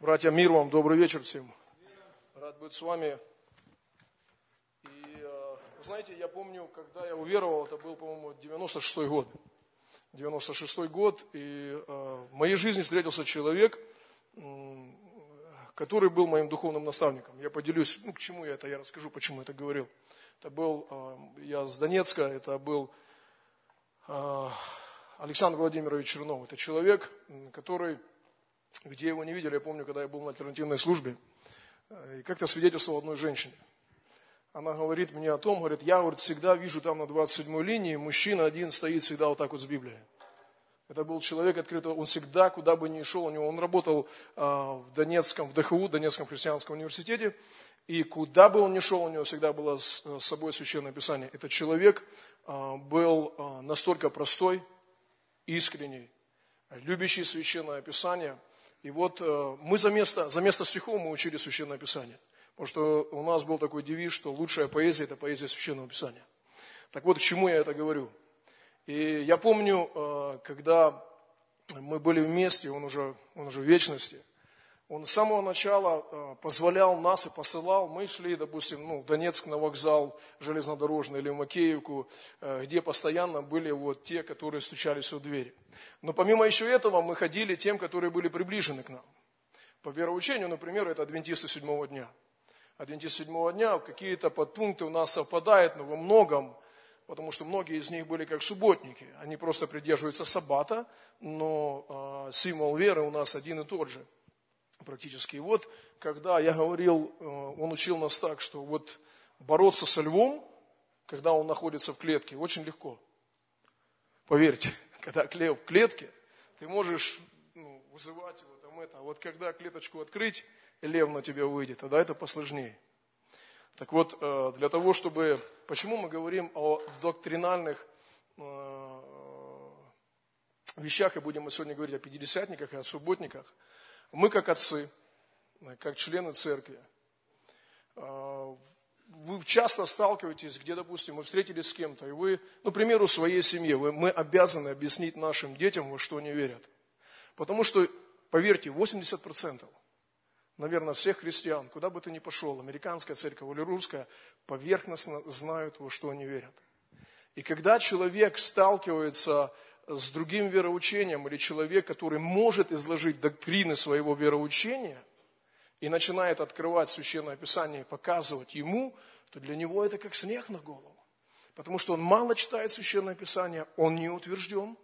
Братья, мир вам, добрый вечер всем. Рад быть с вами. И, э, знаете, я помню, когда я уверовал, это был, по-моему, 96-й год. 96-й год, и э, в моей жизни встретился человек, который был моим духовным наставником. Я поделюсь, ну, к чему я это, я расскажу, почему это говорил. Это был, э, я с Донецка, это был Александр Владимирович Чернов. Это человек, который где его не видели, я помню, когда я был на альтернативной службе, э, и как-то свидетельствовал одной женщине. Она говорит мне о том, говорит, я говорит, всегда вижу там на 27-й линии, мужчина один стоит всегда вот так вот с Библией. Это был человек открытого, он всегда, куда бы ни шел, у него, он работал а, в Донецком, в ДХУ, Донецком христианском университете, и куда бы он ни шел, у него всегда было с, с собой Священное Писание. Этот человек а, был а, настолько простой, искренний, любящий Священное Писание – и вот э, мы за место, за место стихов мы учили Священное Писание. Потому что у нас был такой девиз, что лучшая поэзия – это поэзия Священного Писания. Так вот, к чему я это говорю. И я помню, э, когда мы были вместе, он уже, он уже в вечности, он с самого начала э, позволял нас и посылал. Мы шли, допустим, ну, в Донецк на вокзал железнодорожный или в Макеевку, э, где постоянно были вот те, которые стучались у двери. Но помимо еще этого мы ходили тем, которые были приближены к нам. По вероучению, например, это адвентисты седьмого дня. Адвентисты седьмого дня, какие-то подпункты у нас совпадают, но во многом, потому что многие из них были как субботники. Они просто придерживаются саббата, но э, символ веры у нас один и тот же – практически. И вот, когда я говорил, э, он учил нас так, что вот бороться со львом, когда он находится в клетке, очень легко. Поверьте, когда лев в клетке, ты можешь ну, вызывать его там это, а вот когда клеточку открыть, лев на тебя выйдет, тогда это посложнее. Так вот, э, для того, чтобы... Почему мы говорим о доктринальных э, вещах, и будем мы сегодня говорить о пятидесятниках и о субботниках – мы, как отцы, как члены церкви, а, вы часто сталкиваетесь, где, допустим, мы встретились с кем-то, и вы, ну, к примеру, своей семье, вы, мы обязаны объяснить нашим детям, во что они верят. Потому что, поверьте, 80%, наверное, всех христиан, куда бы ты ни пошел, американская церковь или русская, поверхностно знают, во что они верят. И когда человек сталкивается с другим вероучением или человек, который может изложить доктрины своего вероучения и начинает открывать Священное Писание и показывать ему, то для него это как снег на голову. Потому что он мало читает Священное Писание, он не утвержден.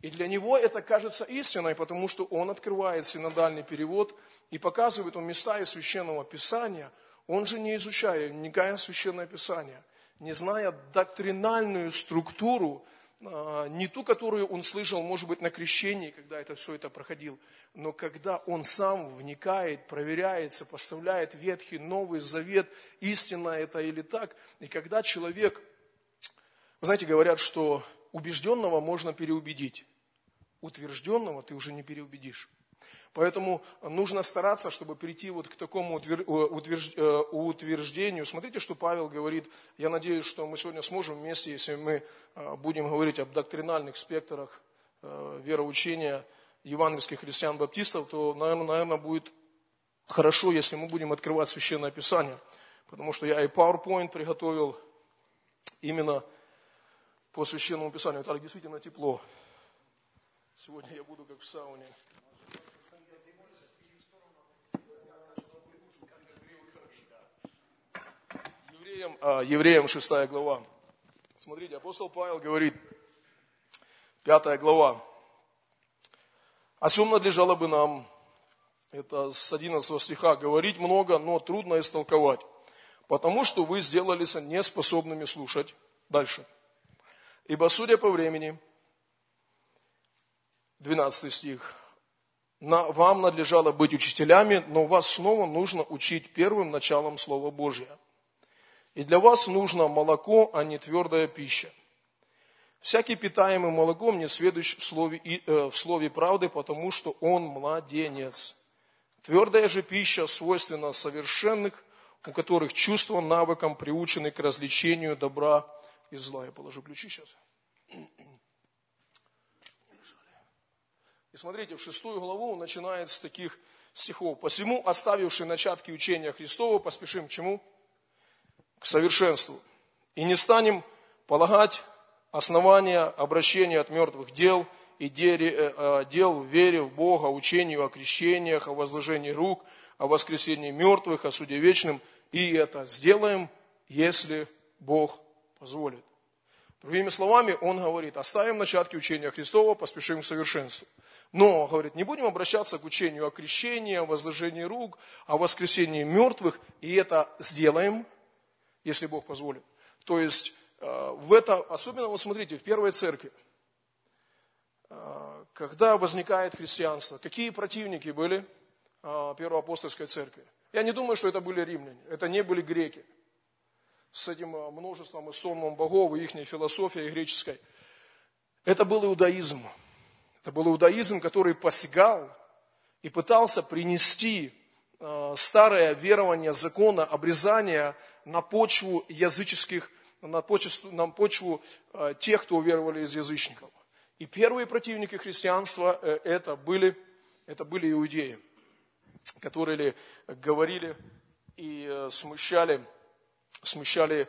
И для него это кажется истиной, потому что он открывает синодальный перевод и показывает он места из Священного Писания, он же не изучая, вникая в Священное Писание, не зная доктринальную структуру не ту, которую он слышал, может быть, на крещении, когда это все это проходил, но когда он сам вникает, проверяет, сопоставляет Ветхий, Новый Завет, истинно это или так, и когда человек, вы знаете, говорят, что убежденного можно переубедить, утвержденного ты уже не переубедишь. Поэтому нужно стараться, чтобы прийти вот к такому э, э, утверждению. Смотрите, что Павел говорит. Я надеюсь, что мы сегодня сможем вместе, если мы э, будем говорить об доктринальных спектрах вероучения евангельских христиан-баптистов, то, наверное, будет хорошо, если мы будем открывать Священное Писание. Потому что я и PowerPoint приготовил именно по Священному Писанию. Так действительно тепло. Сегодня я буду как в сауне. Евреям, а, Евреям 6 глава. Смотрите, апостол Павел говорит, 5 глава. О чем надлежало бы нам, это с 11 стиха, говорить много, но трудно истолковать, потому что вы сделались неспособными слушать. Дальше. Ибо, судя по времени, 12 стих, на, вам надлежало быть учителями, но вас снова нужно учить первым началом Слова Божия – и для вас нужно молоко, а не твердая пища. Всякий питаемый молоком не сведущ в слове, э, в слове правды, потому что он младенец. Твердая же пища свойственна совершенных, у которых чувства навыком приучены к развлечению добра и зла. Я положу ключи сейчас. И смотрите, в шестую главу он начинает с таких стихов. «Посему, оставивши начатки учения Христова, поспешим к чему? К совершенству. И не станем полагать основания обращения от мертвых дел и э, э, дел в вере в Бога, учению о крещениях, о возложении рук, о воскресении мертвых, о суде вечном. И это сделаем, если Бог позволит. Другими словами, он говорит, оставим начатки учения Христова, поспешим к совершенству. Но, говорит, не будем обращаться к учению о крещении, о возложении рук, о воскресении мертвых, и это сделаем, если Бог позволит. То есть, э, в это, особенно, вот смотрите, в первой церкви, э, когда возникает христианство, какие противники были э, первоапостольской церкви? Я не думаю, что это были римляне, это не были греки с этим множеством и сонмом богов и их философией греческой. Это был иудаизм. Это был иудаизм, который посягал и пытался принести старое верование закона обрезания на почву языческих, на почву, на почву э, тех, кто уверовали из язычников. И первые противники христианства э, это были, это были иудеи, которые говорили и смущали, смущали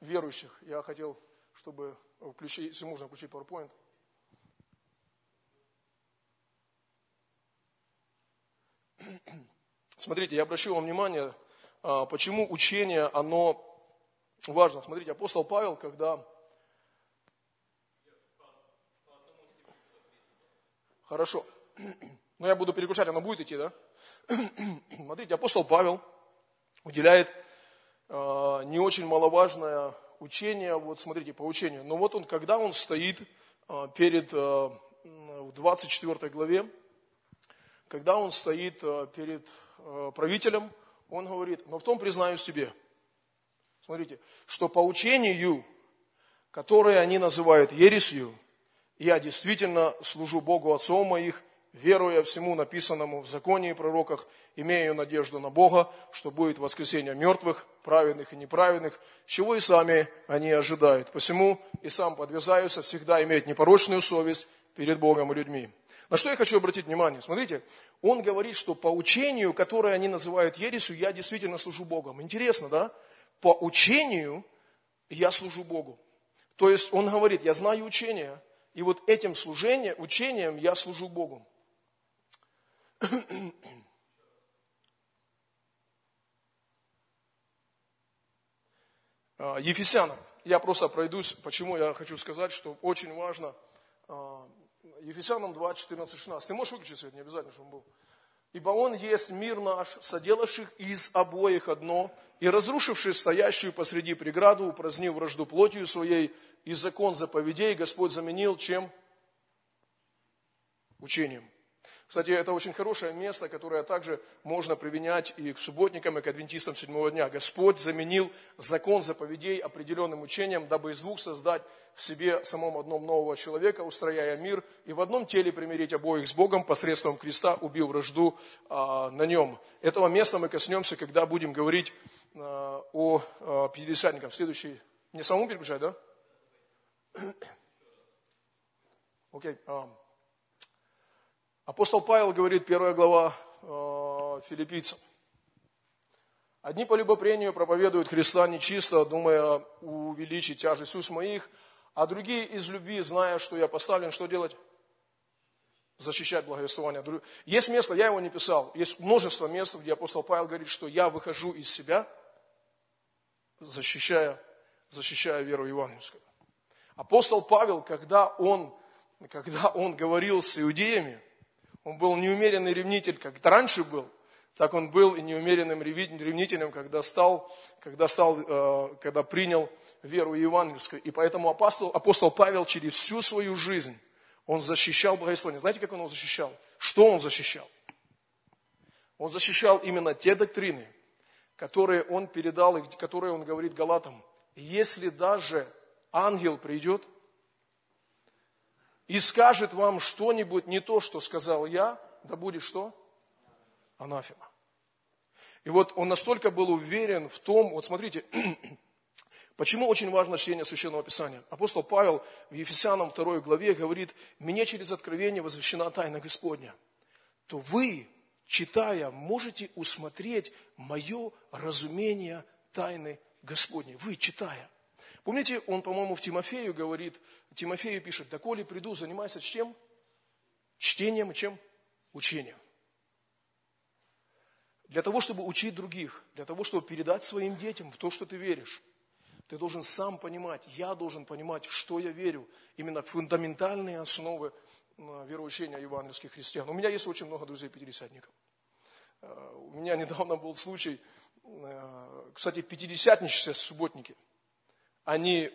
верующих. Я хотел, чтобы включить, если можно включить PowerPoint. Смотрите, я обращу вам внимание, почему учение, оно важно. Смотрите, апостол Павел, когда... Хорошо. Но я буду переключать, оно будет идти, да? Смотрите, апостол Павел уделяет э, не очень маловажное учение, вот смотрите, по учению. Но вот он, когда он стоит э, перед, э, в 24 главе, когда он стоит перед правителем, он говорит, но в том признаюсь тебе, смотрите, что по учению, которое они называют ересью, я действительно служу Богу Отцом моих, веруя всему написанному в законе и пророках, имею надежду на Бога, что будет воскресение мертвых, праведных и неправедных, чего и сами они ожидают. Посему и сам подвязаюсь всегда иметь непорочную совесть перед Богом и людьми. На что я хочу обратить внимание? Смотрите, он говорит, что по учению, которое они называют ересью, я действительно служу Богом. Интересно, да? По учению я служу Богу. То есть он говорит, я знаю учение, и вот этим служением, учением я служу Богу. А, Ефесянам. Я просто пройдусь, почему я хочу сказать, что очень важно а, Ефесянам 2, 14, 16. Ты можешь выключить свет, не обязательно, чтобы он был. Ибо он есть мир наш, соделавших из обоих одно, и разрушивший стоящую посреди преграду, упразднив вражду плотью своей, и закон заповедей Господь заменил чем? Учением. Кстати, это очень хорошее место, которое также можно применять и к субботникам, и к адвентистам седьмого дня. Господь заменил закон заповедей определенным учением, дабы из двух создать в себе самом одном нового человека, устрояя мир, и в одном теле примирить обоих с Богом посредством креста, убив вражду а, на нем. Этого места мы коснемся, когда будем говорить а, о а, пятидесятниках. Следующий. Мне самому переключать, да? Окей. Okay. А. Апостол Павел говорит, первая глава э, филиппийцам. Одни по любопрению проповедуют Христа нечисто, думая увеличить тяжесть уст моих, а другие из любви, зная, что я поставлен, что делать? Защищать благовествование. Есть место, я его не писал, есть множество мест, где апостол Павел говорит, что я выхожу из себя, защищая, защищая веру евангельскую. Апостол Павел, когда он, когда он говорил с иудеями, он был неумеренный ревнитель, как это раньше был, так он был и неумеренным ревнителем, когда стал, когда, стал, э, когда принял веру евангельскую. И поэтому апостол, апостол Павел через всю свою жизнь, он защищал благословение. Знаете, как он его защищал? Что он защищал? Он защищал именно те доктрины, которые он передал, и которые он говорит Галатам. Если даже ангел придет и скажет вам что-нибудь не то, что сказал я, да будет что? Анафема. И вот он настолько был уверен в том, вот смотрите, почему очень важно чтение Священного Писания. Апостол Павел в Ефесянам 2 главе говорит, «Мне через откровение возвещена тайна Господня, то вы, читая, можете усмотреть мое разумение тайны Господней. Вы, читая. Помните, он, по-моему, в Тимофею говорит, Тимофею пишет, «Доколе приду, занимайся чем? Чтением чем? Учением». Для того, чтобы учить других, для того, чтобы передать своим детям в то, что ты веришь, ты должен сам понимать, я должен понимать, в что я верю, именно фундаментальные основы вероучения евангельских христиан. У меня есть очень много друзей-пятидесятников. Э, у меня недавно был случай, э, кстати, пятидесятничество субботники. Они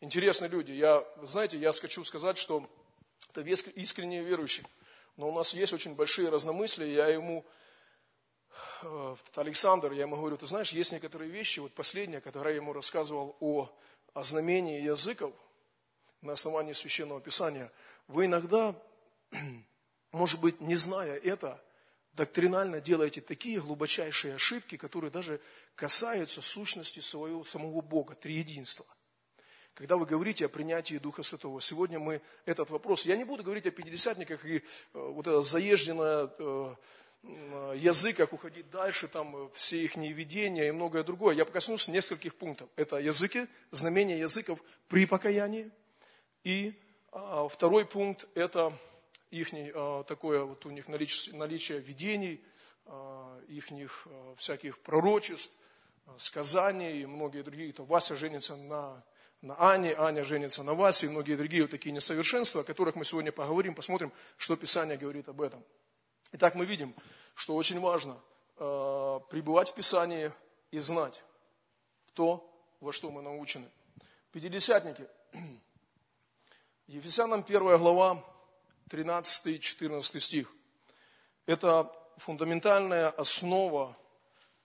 интересные люди. Я, знаете, я хочу сказать, что это искренние верующие. Но у нас есть очень большие разномыслия. Я ему Э, Александр, я ему говорю, ты знаешь, есть некоторые вещи, вот последнее, которое я ему рассказывал о, о знамении языков на основании Священного Писания, вы иногда, может быть, не зная это, доктринально делаете такие глубочайшие ошибки, которые даже касаются сущности своего, самого Бога, триединства. Когда вы говорите о принятии Духа Святого, сегодня мы этот вопрос, я не буду говорить о пятидесятниках и э, вот это заезженное э, язык, как уходить дальше, там э, все их видения и многое другое. Я коснусь нескольких пунктов. Это языки, знамения языков при покаянии. И а, второй пункт – это их а, такое вот у них наличие, наличие видений, а, их а, всяких пророчеств, сказаний и многие другие. То Вася женится на, на Ане, Аня женится на Васе и многие другие вот такие несовершенства, о которых мы сегодня поговорим, посмотрим, что Писание говорит об этом. Итак, мы видим, что очень важно э, пребывать в Писании и знать то, во что мы научены. Пятидесятники. Ефесянам 1 глава, 13-14 стих. Это фундаментальная основа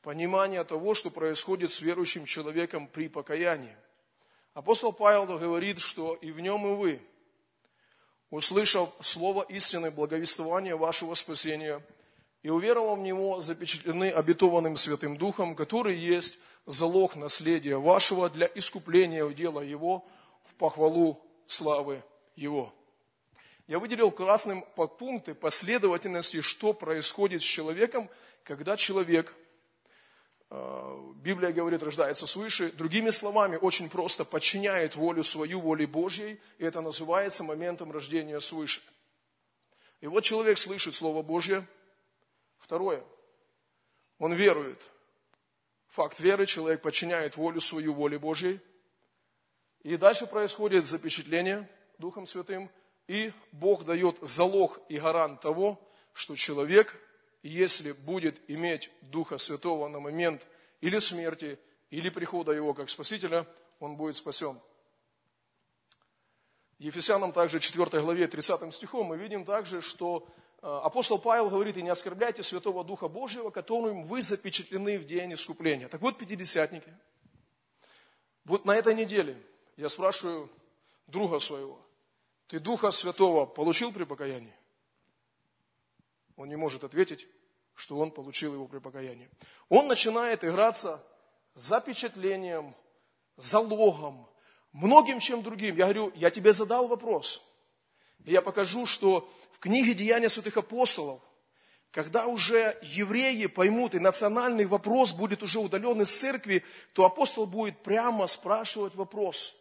понимания того, что происходит с верующим человеком при покаянии. Апостол Павел говорит, что и в нем и вы, услышав слово истины, благовествования вашего спасения, и уверовав в него, запечатлены обетованным Святым Духом, который есть залог наследия вашего для искупления дела его в похвалу славы его. Я выделил красным пункты последовательности, что происходит с человеком, когда человек – Э, Библия говорит, рождается свыше. Другими словами, очень просто подчиняет волю свою воле Божьей, и это называется моментом рождения свыше. И вот человек слышит Слово Божье. Второе. Он верует. Факт веры, человек подчиняет волю свою воле Божьей. И дальше происходит запечатление Духом Святым, и Бог дает залог и гарант того, что человек – если будет иметь Духа Святого на момент или смерти, или прихода Его как Спасителя, он будет спасен. Ефесянам также 4 главе 30 стихом мы видим также, что э, апостол Павел говорит, и не оскорбляйте Святого Духа Божьего, которым вы запечатлены в день искупления. Так вот, пятидесятники. Вот на этой неделе я спрашиваю друга своего, ты Духа Святого получил при покаянии? он не может ответить, что он получил его при покаянии. Он начинает играться запечатлением, залогом, многим чем другим. Я говорю, я тебе задал вопрос. И я покажу, что в книге Деяния святых апостолов, когда уже евреи поймут, и национальный вопрос будет уже удален из церкви, то апостол будет прямо спрашивать вопрос.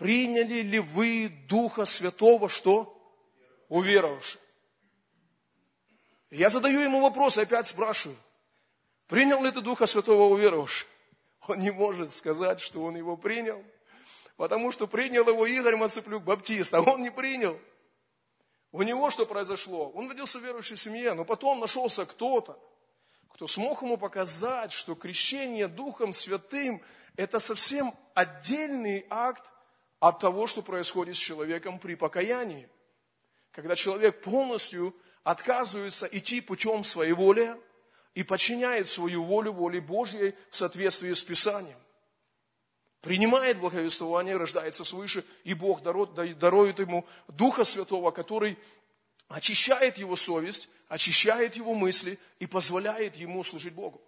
Приняли ли вы Духа Святого, что? Уверовавши. Я задаю ему вопрос опять спрашиваю, принял ли ты Духа Святого уверовавший? Он не может сказать, что он его принял, потому что принял его Игорь Мацеплюк, баптист, а он не принял. У него что произошло? Он родился в верующей семье, но потом нашелся кто-то, кто смог ему показать, что крещение Духом Святым – это совсем отдельный акт от того, что происходит с человеком при покаянии. Когда человек полностью отказывается идти путем своей воли и подчиняет свою волю воле Божьей в соответствии с Писанием. Принимает благовествование, рождается свыше, и Бог дарует ему Духа Святого, который очищает его совесть, очищает его мысли и позволяет ему служить Богу.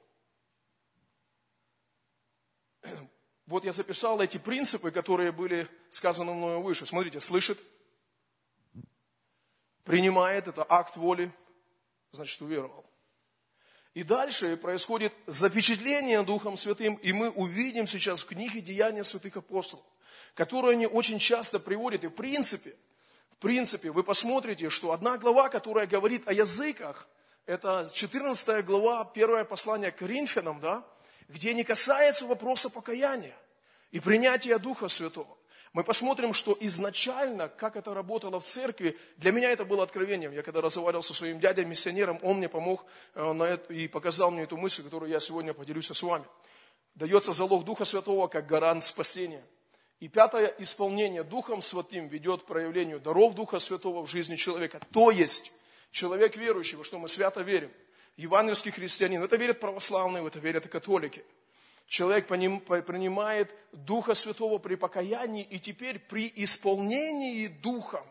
Вот я записал эти принципы, которые были сказаны мною выше. Смотрите, слышит, принимает, это акт воли, значит уверовал. И дальше происходит запечатление Духом Святым, и мы увидим сейчас в книге «Деяния святых апостолов», которую они очень часто приводят. И в принципе, в принципе, вы посмотрите, что одна глава, которая говорит о языках, это 14 глава, первое послание к Коринфянам, да, где не касается вопроса покаяния и принятия Духа Святого. Мы посмотрим, что изначально, как это работало в церкви, для меня это было откровением. Я когда разговаривал со своим дядей, миссионером, он мне помог э, на это, и показал мне эту мысль, которую я сегодня поделюсь с вами. Дается залог Духа Святого как гарант спасения. И пятое, исполнение Духом Святым ведет к проявлению даров Духа Святого в жизни человека. То есть, человек верующий, во что мы свято верим, евангельский христианин, это верят православные, в это верят и католики – человек принимает Духа Святого при покаянии, и теперь при исполнении Духом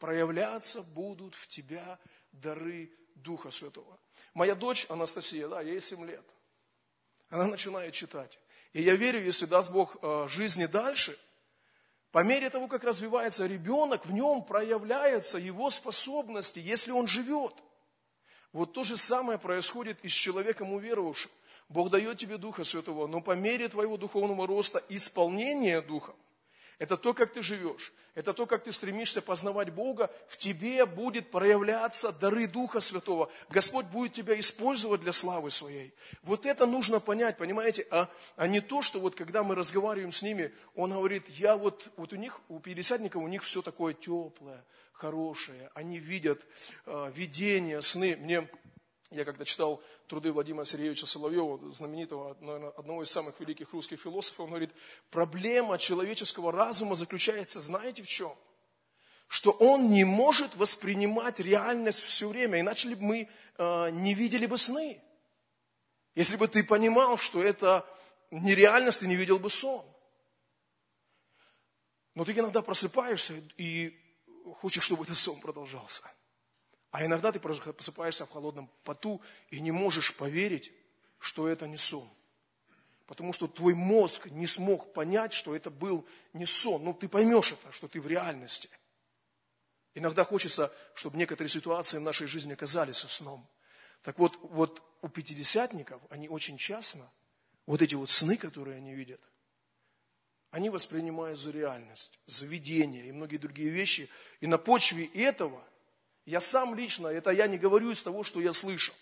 проявляться будут в тебя дары Духа Святого. Моя дочь Анастасия, да, ей 7 лет. Она начинает читать. И я верю, если даст Бог э, жизни дальше, по мере того, как развивается ребенок, в нем проявляются его способности, если он живет. Вот то же самое происходит и с человеком уверовавшим. Бог дает тебе Духа Святого, но по мере твоего духовного роста исполнение Духом, это то, как ты живешь, это то, как ты стремишься познавать Бога, в тебе будет проявляться дары Духа Святого. Господь будет тебя использовать для славы своей. Вот это нужно понять, понимаете, а, а не то, что вот когда мы разговариваем с ними, он говорит, я вот, вот у них, у пятидесятников, у них все такое теплое, хорошее, они видят э, видения, сны. Мне я когда читал труды Владимира Сергеевича Соловьева, знаменитого, наверное, одного из самых великих русских философов, он говорит, проблема человеческого разума заключается, знаете в чем? Что он не может воспринимать реальность все время, иначе ли бы мы э, не видели бы сны. Если бы ты понимал, что это нереальность, ты не видел бы сон. Но ты иногда просыпаешься и хочешь, чтобы этот сон продолжался. А иногда ты просыпаешься в холодном поту и не можешь поверить, что это не сон. Потому что твой мозг не смог понять, что это был не сон. Ну, ты поймешь это, что ты в реальности. Иногда хочется, чтобы некоторые ситуации в нашей жизни оказались сном. Так вот, вот у пятидесятников, они очень часто, вот эти вот сны, которые они видят, они воспринимают за реальность, за видение и многие другие вещи. И на почве этого – я сам лично, это я не говорю из того, что я слышал.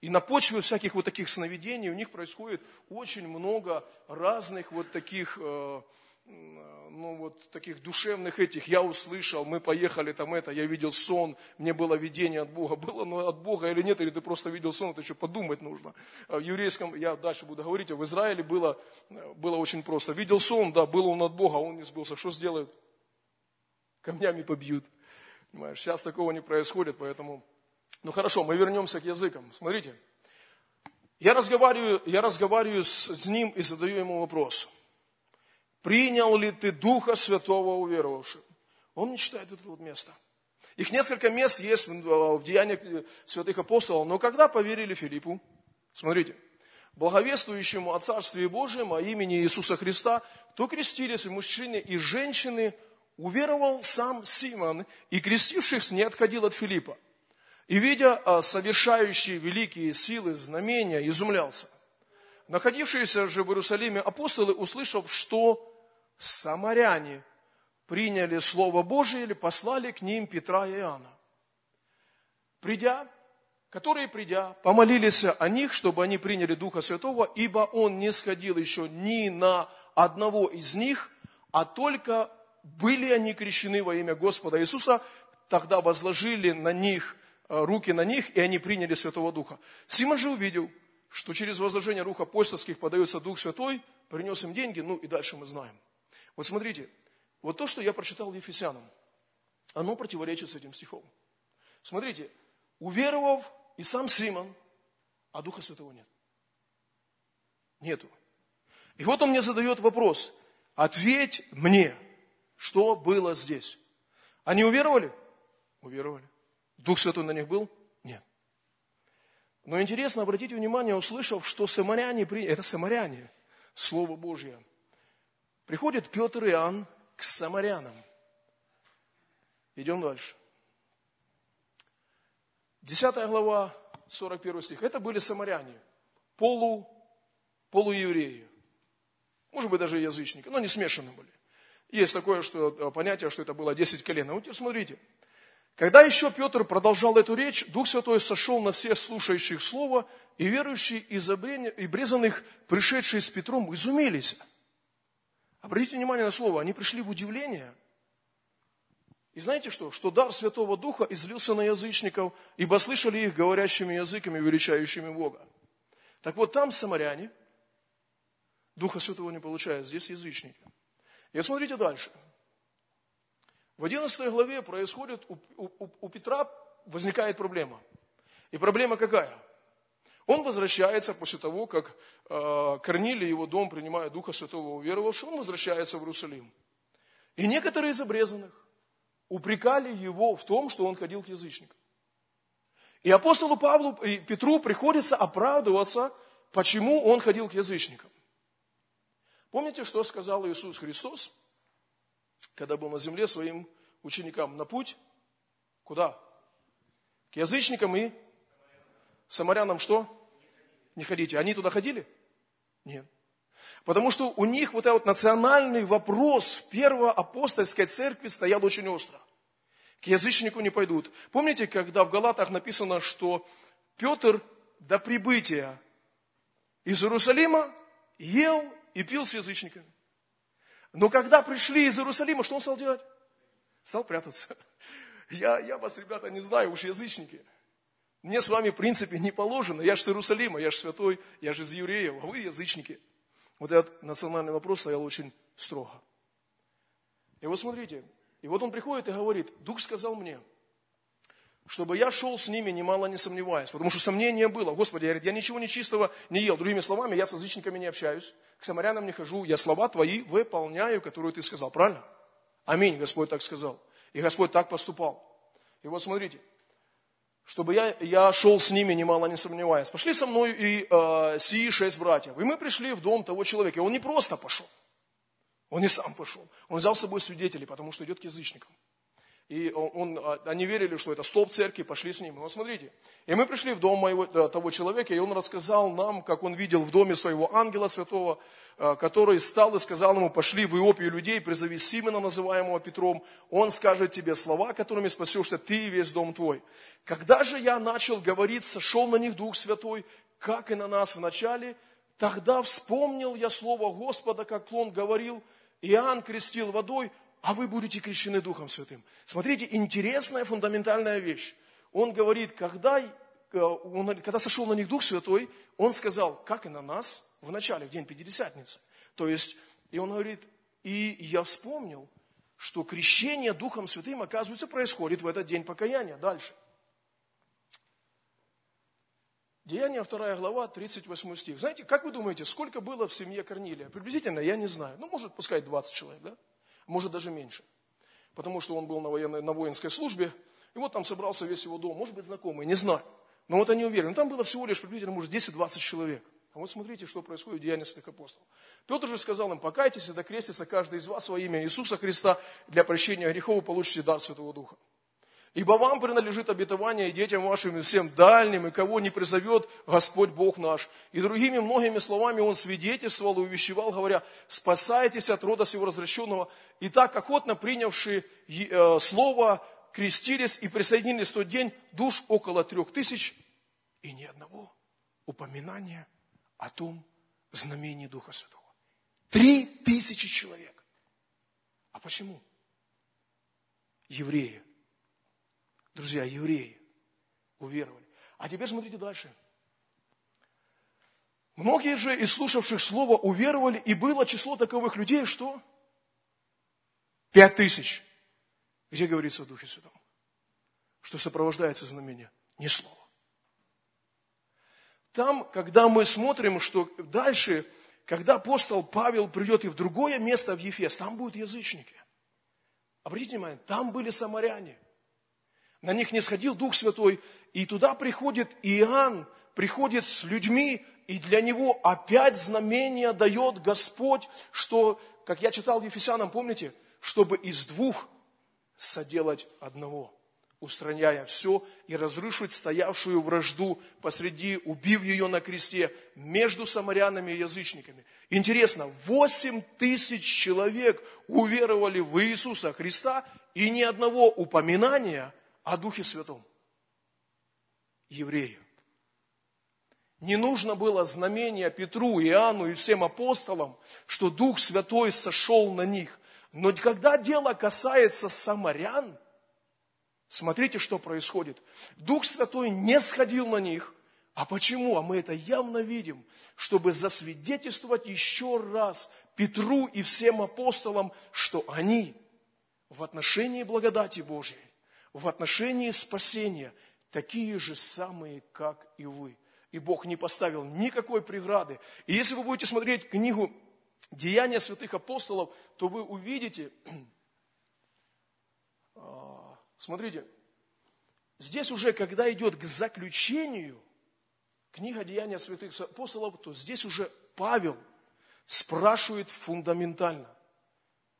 И на почве всяких вот таких сновидений у них происходит очень много разных вот таких, э, ну вот таких душевных этих. Я услышал, мы поехали там это, я видел сон, мне было видение от Бога. Было оно от Бога или нет, или ты просто видел сон, это еще подумать нужно. В еврейском, я дальше буду говорить, а в Израиле было, было очень просто. Видел сон, да, был он от Бога, а он не сбылся. Что сделают? Камнями побьют. Понимаешь, сейчас такого не происходит, поэтому... Ну хорошо, мы вернемся к языкам. Смотрите, я разговариваю, я разговариваю с, с ним и задаю ему вопрос. Принял ли ты Духа Святого уверовавшим? Он не читает это вот место. Их несколько мест есть в Деяниях святых апостолов. Но когда поверили Филиппу, смотрите, благовествующему о Царстве Божьем, о имени Иисуса Христа, то крестились и мужчины, и женщины – уверовал сам Симон, и крестившихся не отходил от Филиппа. И, видя а, совершающие великие силы, знамения, изумлялся. Находившиеся же в Иерусалиме апостолы, услышав, что самаряне приняли Слово Божие или послали к ним Петра и Иоанна. Придя, которые, придя, помолились о них, чтобы они приняли Духа Святого, ибо Он не сходил еще ни на одного из них, а только были они крещены во имя Господа Иисуса, тогда возложили на них, э, руки на них, и они приняли Святого Духа. Симон же увидел, что через возложение рук апостольских подается Дух Святой, принес им деньги, ну и дальше мы знаем. Вот смотрите, вот то, что я прочитал в Ефесянам, оно противоречит с этим стихом. Смотрите, уверовав и сам Симон, а Духа Святого нет. Нету. И вот он мне задает вопрос, ответь мне – что было здесь? Они уверовали? Уверовали. Дух Святой на них был? Нет. Но интересно, обратите внимание, услышав, что самаряне, это самаряне, Слово Божье. Приходит Петр и Иоанн к самарянам. Идем дальше. 10 глава, 41 стих. Это были самаряне, полу, полуевреи. Может быть, даже язычники, но не смешаны были. Есть такое что, э, понятие, что это было 10 колен. А вот теперь смотрите. Когда еще Петр продолжал эту речь, Дух Святой сошел на всех слушающих Слово, и верующие из обрезанных, пришедшие с Петром, изумились. Обратите внимание на слово, они пришли в удивление. И знаете что? Что дар Святого Духа излился на язычников, ибо слышали их говорящими языками, величающими Бога. Так вот там самаряне, Духа Святого не получают, здесь язычники. И смотрите дальше. В 11 главе происходит, у, у, у Петра возникает проблема. И проблема какая? Он возвращается после того, как э, Корнилий его дом, принимая Духа Святого, уверовавшего, он возвращается в Иерусалим. И некоторые из обрезанных упрекали его в том, что он ходил к язычникам. И апостолу Павлу и Петру приходится оправдываться, почему он ходил к язычникам. Помните, что сказал Иисус Христос, когда был на земле своим ученикам? На путь? Куда? К язычникам и самарянам что? Не ходите. Они туда ходили? Нет. Потому что у них вот этот национальный вопрос первоапостольской церкви стоял очень остро. К язычнику не пойдут. Помните, когда в Галатах написано, что Петр до прибытия из Иерусалима ел и пил с язычниками. Но когда пришли из Иерусалима, что он стал делать? Стал прятаться. Я, я вас, ребята, не знаю, уж язычники. Мне с вами, в принципе, не положено. Я же с Иерусалима, я же святой, я же из евреев, а вы язычники. Вот этот национальный вопрос стоял очень строго. И вот смотрите, и вот он приходит и говорит, Дух сказал мне, чтобы я шел с ними, немало не сомневаясь. Потому что сомнение было. Господи, я, говорит, я ничего нечистого не ел. Другими словами, я с язычниками не общаюсь, к самарянам не хожу, я слова твои выполняю, которые ты сказал. Правильно? Аминь, Господь так сказал. И Господь так поступал. И вот смотрите, чтобы я, я шел с ними, немало не сомневаясь. Пошли со мной и э, сии шесть братьев. И мы пришли в дом того человека. И он не просто пошел. Он не сам пошел. Он взял с собой свидетелей, потому что идет к язычникам. И он, а, они верили, что это столб церкви, пошли с ним. Вот смотрите. И мы пришли в дом моего, того человека, и он рассказал нам, как он видел в доме своего ангела святого, а, который стал и сказал ему, пошли в Иопию людей, призови Симона, называемого Петром, он скажет тебе слова, которыми спасешься ты и весь дом твой. Когда же я начал говорить, сошел на них Дух Святой, как и на нас в начале, тогда вспомнил я слово Господа, как он говорил, Иоанн крестил водой, а вы будете крещены Духом Святым. Смотрите, интересная фундаментальная вещь. Он говорит, когда, э, он, когда сошел на них Дух Святой, он сказал, как и на нас в начале, в день Пятидесятницы. То есть, и он говорит, и я вспомнил, что крещение Духом Святым, оказывается, происходит в этот день покаяния. Дальше. Деяние 2 глава, 38 стих. Знаете, как вы думаете, сколько было в семье Корнилия? Приблизительно, я не знаю. Ну, может, пускай 20 человек, да? Может даже меньше. Потому что он был на, военной, на воинской службе, и вот там собрался весь его дом, может быть, знакомый, не знаю. Но вот они уверены. Там было всего лишь приблизительно, может, 10-20 человек. А вот смотрите, что происходит в Деяниях Святых Апостолов. Петр же сказал им, покайтесь и докрестится каждый из вас во имя Иисуса Христа для прощения грехов и получите дар Святого Духа. Ибо вам принадлежит обетование и детям вашим, и всем дальним, и кого не призовет Господь Бог наш. И другими многими словами он свидетельствовал и увещевал, говоря, спасайтесь от рода сего развращенного. И так, охотно принявшие э, слово, крестились и присоединились в тот день душ около трех тысяч, и ни одного упоминания о том знамении Духа Святого. Три тысячи человек. А почему? Евреи Друзья, евреи уверовали. А теперь смотрите дальше. Многие же из слушавших слово уверовали, и было число таковых людей, что? Пять тысяч. Где говорится о Духе Святом? Что сопровождается знамение? Ни слова. Там, когда мы смотрим, что дальше, когда апостол Павел придет и в другое место, в Ефес, там будут язычники. Обратите внимание, там были самаряне – на них не сходил Дух Святой, и туда приходит Иоанн, приходит с людьми, и для него опять знамение дает Господь, что, как я читал в Ефесянам, помните, чтобы из двух соделать одного. устраняя все и разрушить стоявшую вражду посреди, убив ее на кресте между самарянами и язычниками. Интересно, 8 тысяч человек уверовали в Иисуса Христа и ни одного упоминания о Духе Святом. Евреи. Не нужно было знамения Петру, Иоанну и всем апостолам, что Дух Святой сошел на них. Но когда дело касается самарян – Смотрите, что происходит. Дух Святой не сходил на них. А почему? А мы это явно видим, чтобы засвидетельствовать еще раз Петру и всем апостолам, что они в отношении благодати Божьей, в отношении спасения, такие же самые, как и вы. И Бог не поставил никакой преграды. И если вы будете смотреть книгу «Деяния святых апостолов», то вы увидите, Смотрите, здесь уже, когда идет к заключению книга Деяния святых апостолов, то здесь уже Павел спрашивает фундаментально,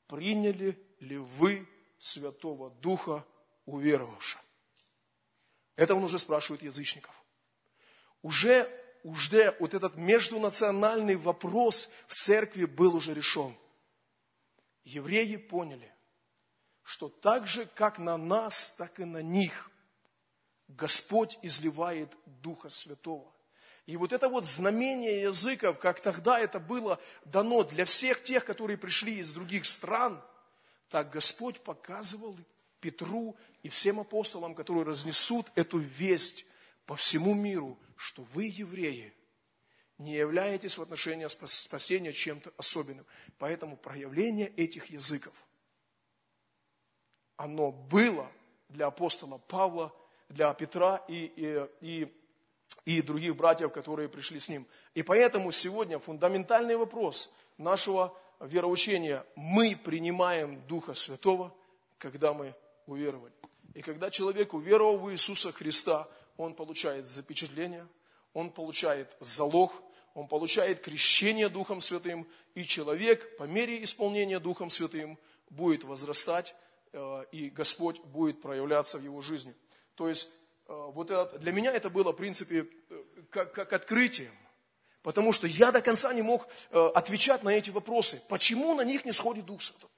приняли ли вы Святого Духа уверовавшим? Это он уже спрашивает язычников. Уже, уже вот этот междунациональный вопрос в церкви был уже решен. Евреи поняли, что так же, как на нас, так и на них Господь изливает Духа Святого. И вот это вот знамение языков, как тогда это было дано для всех тех, которые пришли из других стран, так Господь показывал Петру и всем апостолам, которые разнесут эту весть по всему миру, что вы, евреи, не являетесь в отношении спасения чем-то особенным. Поэтому проявление этих языков – оно было для апостола Павла, для Петра и, и, и, и других братьев, которые пришли с ним. И поэтому сегодня фундаментальный вопрос нашего вероучения. Мы принимаем Духа Святого, когда мы уверовали. И когда человек уверовал в Иисуса Христа, он получает запечатление, он получает залог, он получает крещение Духом Святым, и человек по мере исполнения Духом Святым будет возрастать Э, и Господь будет проявляться в его жизни. То есть, э, вот это, для меня это было, в принципе, э, как, как открытием. Потому что я до конца не мог отвечать на эти вопросы. Почему на них не сходит Дух Святой?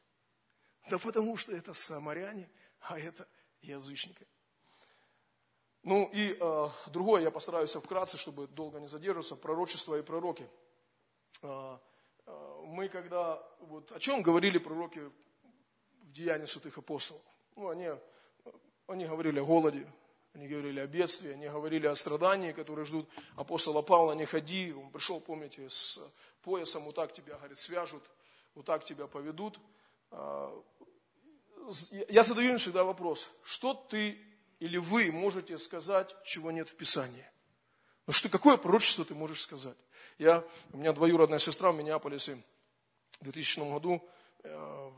Да потому что это самаряне, а это язычники. Ну и э, другое, я постараюсь вкратце, чтобы долго не задерживаться, пророчество и пророки. Э, э, мы когда, вот о чем говорили пророки в Деянии святых апостолов. Ну, они, они говорили о голоде, они говорили о бедствии, они говорили о страдании, которые ждут апостола Павла, не ходи. Он пришел, помните, с поясом, вот так тебя, говорит, свяжут, вот так тебя поведут. А, я задаю им всегда вопрос, что ты или вы можете сказать, чего нет в Писании? Ну что, какое пророчество ты можешь сказать? Я, у меня двоюродная сестра в Миннеаполисе в 2000 году Э,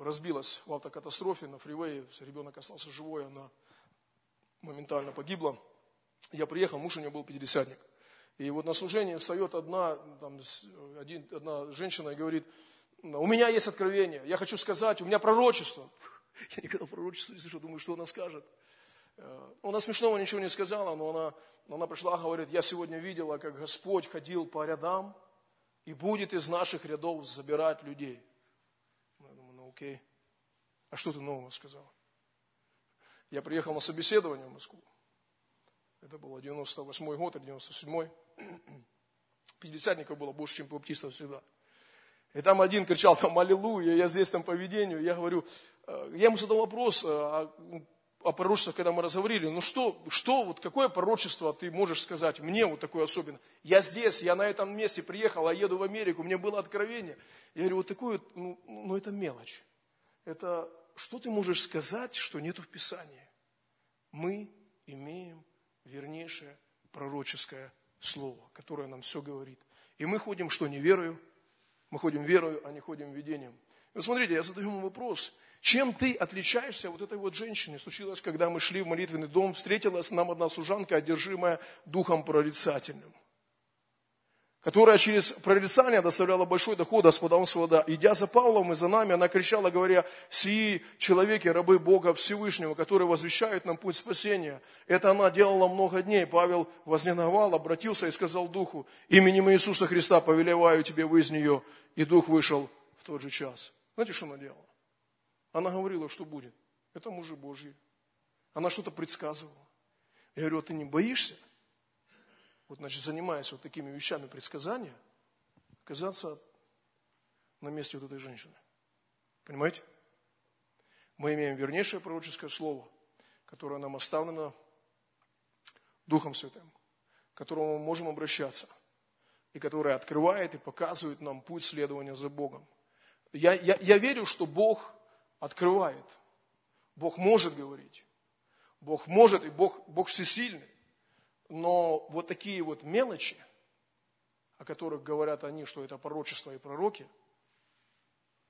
разбилась в автокатастрофе на фривее, ребенок остался живой, она моментально погибла. Я приехал, муж у нее был пятидесятник. И вот на служении встает одна, там, один, одна женщина и говорит, у меня есть откровение, я хочу сказать, у меня пророчество. Я никогда пророчество не слышал, думаю, что она скажет. Э, она смешного ничего не сказала, но она, она пришла говорит, я сегодня видела, как Господь ходил по рядам и будет из наших рядов забирать людей окей. А что ты нового сказал? Я приехал на собеседование в Москву. Это было 98 год или 97 Пятидесятников было больше, чем баптистов всегда. И там один кричал там «Аллилуйя», я здесь там по видению. Я говорю, я ему задал вопрос э, о, о пророчествах, когда мы разговорили. Ну что, что, вот какое пророчество ты можешь сказать мне вот такое особенное? Я здесь, я на этом месте приехал, а еду в Америку, мне было откровение. Я говорю, вот такое, ну, ну это мелочь это что ты можешь сказать, что нету в Писании? Мы имеем вернейшее пророческое слово, которое нам все говорит. И мы ходим, что не верою, мы ходим верою, а не ходим видением. И вот смотрите, я задаю ему вопрос, чем ты отличаешься от этой вот женщины? Случилось, когда мы шли в молитвенный дом, встретилась нам одна служанка, одержимая духом прорицательным – которая через прорицание доставляла большой доход господам свода. Идя за Павлом и за нами, она кричала, говоря, «Сии человеки, рабы Бога Всевышнего, которые возвещают нам путь спасения». Это она делала много дней. Павел возненовал, обратился и сказал Духу, «Именем Иисуса Христа повелеваю тебе вы из нее». И Дух вышел в тот же час. Знаете, что она делала? Она говорила, что будет. Это мужи Божьи. Она что-то предсказывала. Я говорю, а ты не боишься? вот, значит, занимаясь вот такими вещами предсказания, оказаться на месте вот этой женщины. Понимаете? Мы имеем вернейшее пророческое слово, которое нам оставлено Духом Святым, к которому мы можем обращаться, и которое открывает и показывает нам путь следования за Богом. Я, я, я верю, что Бог открывает. Бог может говорить. Бог может, и Бог, Бог всесильный. Но вот такие вот мелочи, о которых говорят они, что это пророчество и пророки,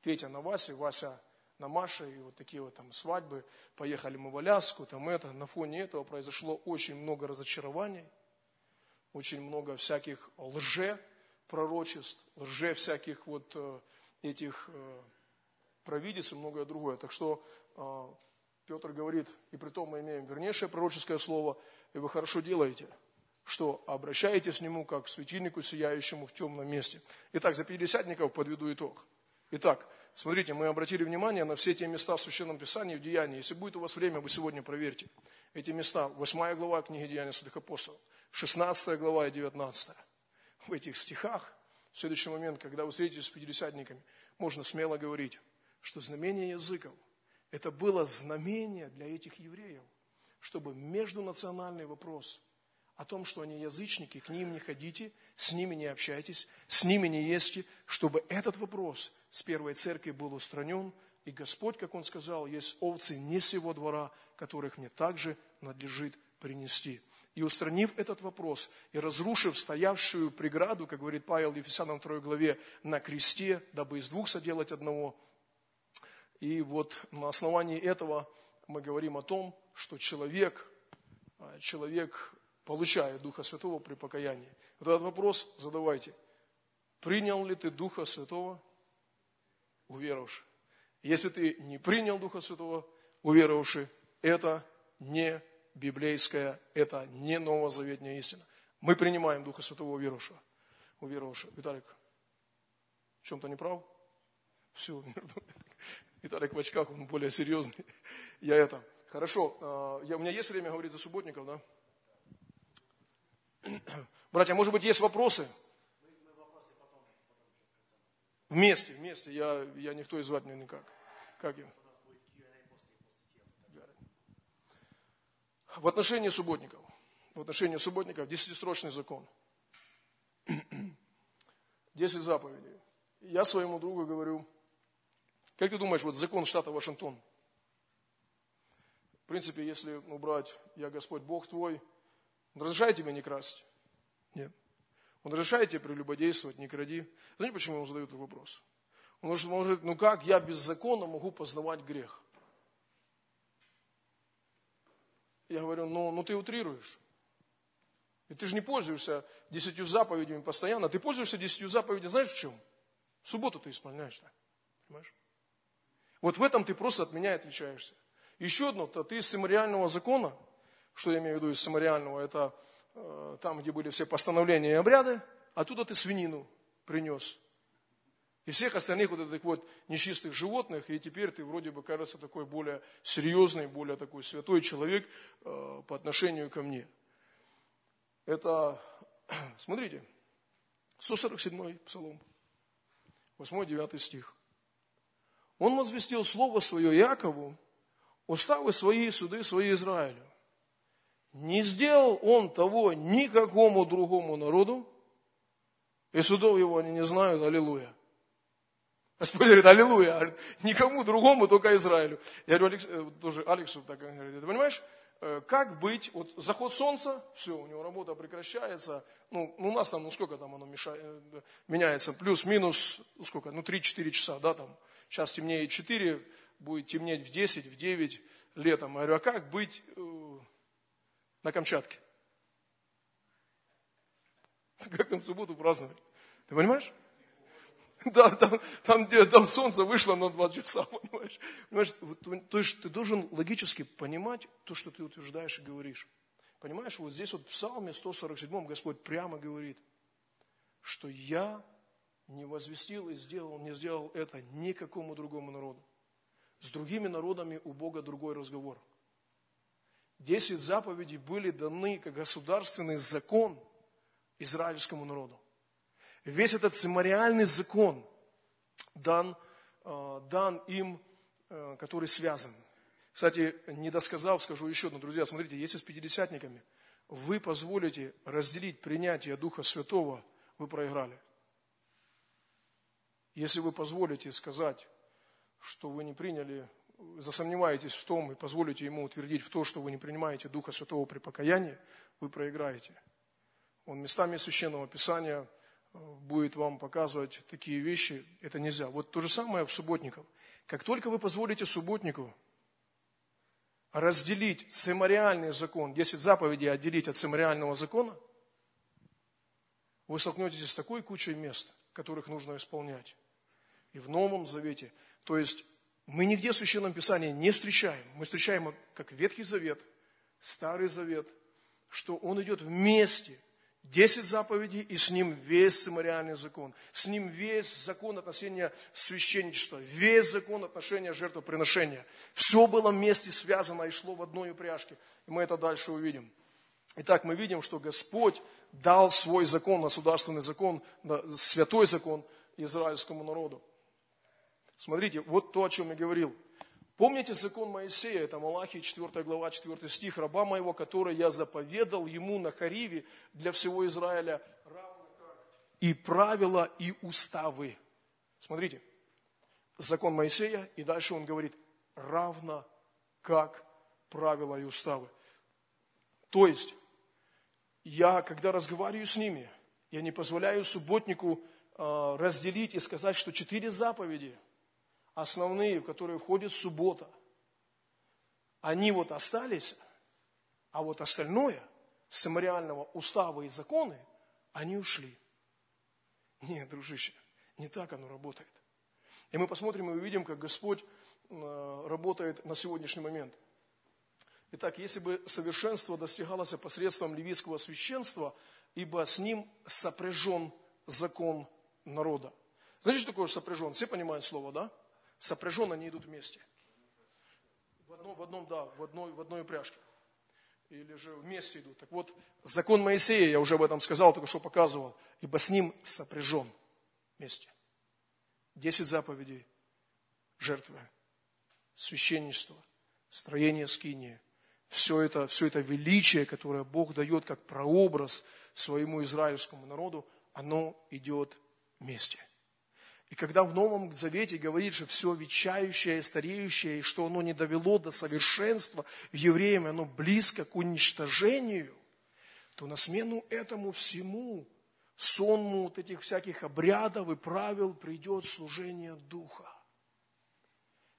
Петя на Васе, Вася на Маше, и вот такие вот там свадьбы, поехали мы в Аляску, там это, на фоне этого произошло очень много разочарований, очень много всяких лже пророчеств, лже всяких вот э, этих э, провидец и многое другое. Так что э, Петр говорит, и при том мы имеем вернейшее пророческое слово – и вы хорошо делаете, что обращаетесь к нему как к светильнику, сияющему в темном месте. Итак, за пятидесятников подведу итог. Итак, смотрите, мы обратили внимание на все те места в Священном Писании, в Деянии. Если будет у вас время, вы сегодня проверьте. Эти места, 8 глава книги Деяния Святых Апостолов, 16 глава и 19. В этих стихах, в следующий момент, когда вы встретитесь с пятидесятниками, можно смело говорить, что знамение языков – это было знамение для этих евреев – чтобы междунациональный вопрос о том, что они язычники, к ним не ходите, с ними не общайтесь, с ними не ешьте, чтобы этот вопрос с первой церкви был устранен, и Господь, как Он сказал, есть овцы не сего двора, которых мне также надлежит принести. И устранив этот вопрос, и разрушив стоявшую преграду, как говорит Павел в Ефесянам 2 главе, на кресте, дабы из двух соделать одного, и вот на основании этого мы говорим о том, что человек, а, человек получает Духа Святого при покаянии. Вот этот вопрос задавайте. Принял ли ты Духа Святого, уверовавший? Если ты не принял Духа Святого, уверовавший, это не библейская, это не новозаветная истина. Мы принимаем Духа Святого уверовавшего. уверовавшего. Виталик, в чем-то не прав? Все. Виталик в очках, он более серьезный. Я это. Хорошо, а, я, у меня есть время говорить за субботников, да? Братья, может быть, есть вопросы? Вместе, вместе. Я, я никто и звать меня никак. Как я? В отношении субботников. В отношении субботников десятистрочный закон. Десять заповедей. Я своему другу говорю, как ты думаешь, вот закон штата Вашингтон – в принципе, если убрать «Я Господь Бог твой», Он разрешает тебе не красть? Нет. Он разрешает тебе прелюбодействовать, не кради. Знаете, почему он задает этот вопрос? Он может, может, ну как я без закона могу познавать грех? Я говорю, ну, ну ты утрируешь. И ты же не пользуешься десятью заповедями постоянно. Ты пользуешься десятью заповедями, знаешь в чем? В субботу ты исполняешь так. Понимаешь? Вот в этом ты просто от меня отличаешься. Еще одно, то ты из самариального закона, что я имею в виду из самариального, это э, там, где были все постановления и обряды, оттуда ты свинину принес. И всех остальных вот этих вот нечистых животных, и теперь ты вроде бы кажется такой более серьезный, более такой святой человек э, по отношению ко мне. Это, смотрите, 147 псалом, 8-9 стих. Он возвестил слово свое Якову, уставы свои, суды свои Израилю. Не сделал он того никакому другому народу, и судов его они не знают, аллилуйя. Господь говорит, аллилуйя, никому другому, только Израилю. Я говорю, Алекс, э, тоже Алексу так говорит, ты понимаешь, э, как быть, вот заход солнца, все, у него работа прекращается, ну, у нас там, ну сколько там оно мешает, э, меняется, плюс-минус, ну сколько, ну 3-4 часа, да, там, сейчас темнее 4, будет темнеть в 10, в 9 летом. Я говорю, а как быть э, на Камчатке? Как там в субботу праздновать? Ты понимаешь? Да, там, там, где там солнце вышло на два часа, понимаешь? понимаешь? То есть ты должен логически понимать то, что ты утверждаешь и говоришь. Понимаешь, вот здесь вот в Псалме 147 Господь прямо говорит, что я не возвестил и сделал, не сделал это никакому другому народу. С другими народами у Бога другой разговор. Десять заповедей были даны как государственный закон израильскому народу. Весь этот цимариальный закон дан, э, дан им, э, который связан. Кстати, не досказав, скажу еще одно, друзья, смотрите, если с пятидесятниками вы позволите разделить принятие Духа Святого, вы проиграли. Если вы позволите сказать, что вы не приняли, засомневаетесь в том и позволите ему утвердить в то, что вы не принимаете Духа Святого при покаянии, вы проиграете. Он местами Священного Писания э, будет вам показывать такие вещи, это нельзя. Вот то же самое в субботников. Как только вы позволите субботнику разделить цемориальный закон, 10 заповедей отделить от цемориального закона, вы столкнетесь с такой кучей мест, которых нужно исполнять и в Новом Завете. То есть мы нигде в Священном Писании не встречаем. Мы встречаем как Ветхий Завет, Старый Завет, что он идет вместе. Десять заповедей, и с ним весь цимариальный закон. С ним весь закон отношения священничества, весь закон отношения жертвоприношения. Все было вместе связано и шло в одной упряжке. И мы это дальше увидим. Итак, мы видим, что Господь дал свой закон, государственный закон, святой закон израильскому народу. Смотрите, вот то, о чем я говорил. Помните закон Моисея, это Малахия, 4 глава, 4 стих, раба моего, который я заповедал ему на Хариве для всего Израиля, и правила, и уставы. Смотрите, закон Моисея, и дальше он говорит, равно как правила и уставы. То есть, я, когда разговариваю с ними, я не позволяю субботнику э, разделить и сказать, что четыре заповеди – основные, в которые входит суббота, они вот остались, а вот остальное, самариального устава и законы, они ушли. Нет, дружище, не так оно работает. И мы посмотрим и увидим, как Господь э, работает на сегодняшний момент. Итак, если бы совершенство достигалось посредством левитского священства, ибо с ним сопряжен закон народа. Знаете, что такое сопряжен? Все понимают слово, да? Сопряженно они идут вместе. В одном, в одном, да, в одной, в одной упряжке. Или же вместе идут. Так вот, закон Моисея, я уже об этом сказал, только что показывал, ибо с ним сопряжен вместе. Десять заповедей, жертвы, священничество, строение скинии. Все это, все это величие, которое Бог дает как прообраз своему израильскому народу, оно идет вместе. И когда в Новом Завете говорит, что все ветчающее, стареющее, и что оно не довело до совершенства в евреям, оно близко к уничтожению, то на смену этому всему, сонму вот этих всяких обрядов и правил придет служение Духа.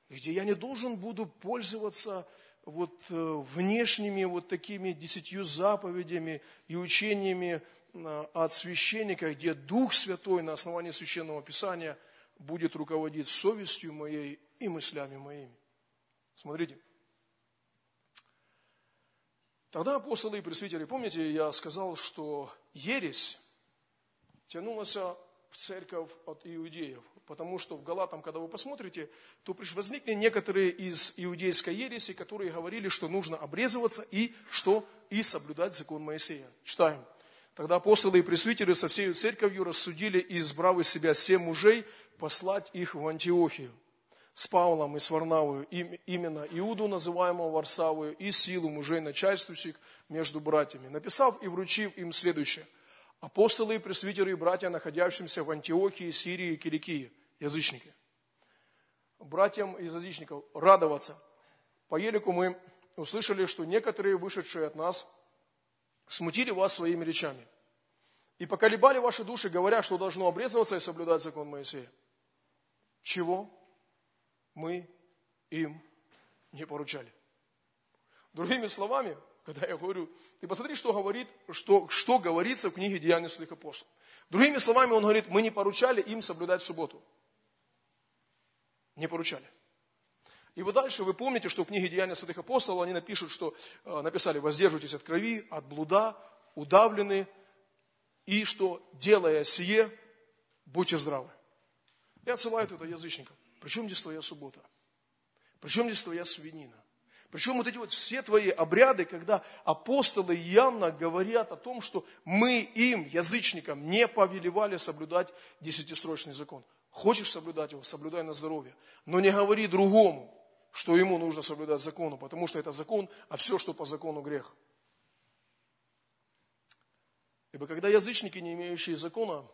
Где я не должен буду пользоваться вот э, внешними вот такими десятью заповедями и учениями от священника, где Дух Святой на основании Священного Писания будет руководить совестью моей и мыслями моими. Смотрите. Тогда апостолы и пресвитеры, помните, я сказал, что ересь тянулась в церковь от иудеев, потому что в Галатам, когда вы посмотрите, то возникли некоторые из иудейской ереси, которые говорили, что нужно обрезываться и что и соблюдать закон Моисея. Читаем. Тогда апостолы и пресвитеры со всей церковью рассудили и, избрав из себя семь мужей, послать их в Антиохию с Павлом и с Варнавою, именно Иуду, называемого Варсавою, и силу мужей начальствующих между братьями, написав и вручив им следующее. Апостолы и пресвитеры и братья, находящимся в Антиохии, Сирии и Киликии, язычники. Братьям из язычников радоваться. По елику мы услышали, что некоторые, вышедшие от нас, смутили вас своими речами. И поколебали ваши души, говоря, что должно обрезываться и соблюдать закон Моисея. Чего мы им не поручали. Другими словами, когда я говорю, ты посмотри, что говорит, что, что говорится в книге Деяний святых апостолов. Другими словами, он говорит, мы не поручали им соблюдать субботу. Не поручали. И вот дальше вы помните, что в книге Деяния святых апостолов они напишут, что э, написали, воздерживайтесь от крови, от блуда, удавлены, и что, делая сие, будьте здравы. Я отсылаю это язычникам. Причем здесь твоя суббота? Причем здесь твоя свинина? Причем вот эти вот все твои обряды, когда апостолы явно говорят о том, что мы им, язычникам, не повелевали соблюдать десятистрочный закон. Хочешь соблюдать его, соблюдай на здоровье. Но не говори другому, что ему нужно соблюдать закону, потому что это закон, а все, что по закону, грех. Ибо когда язычники, не имеющие закона,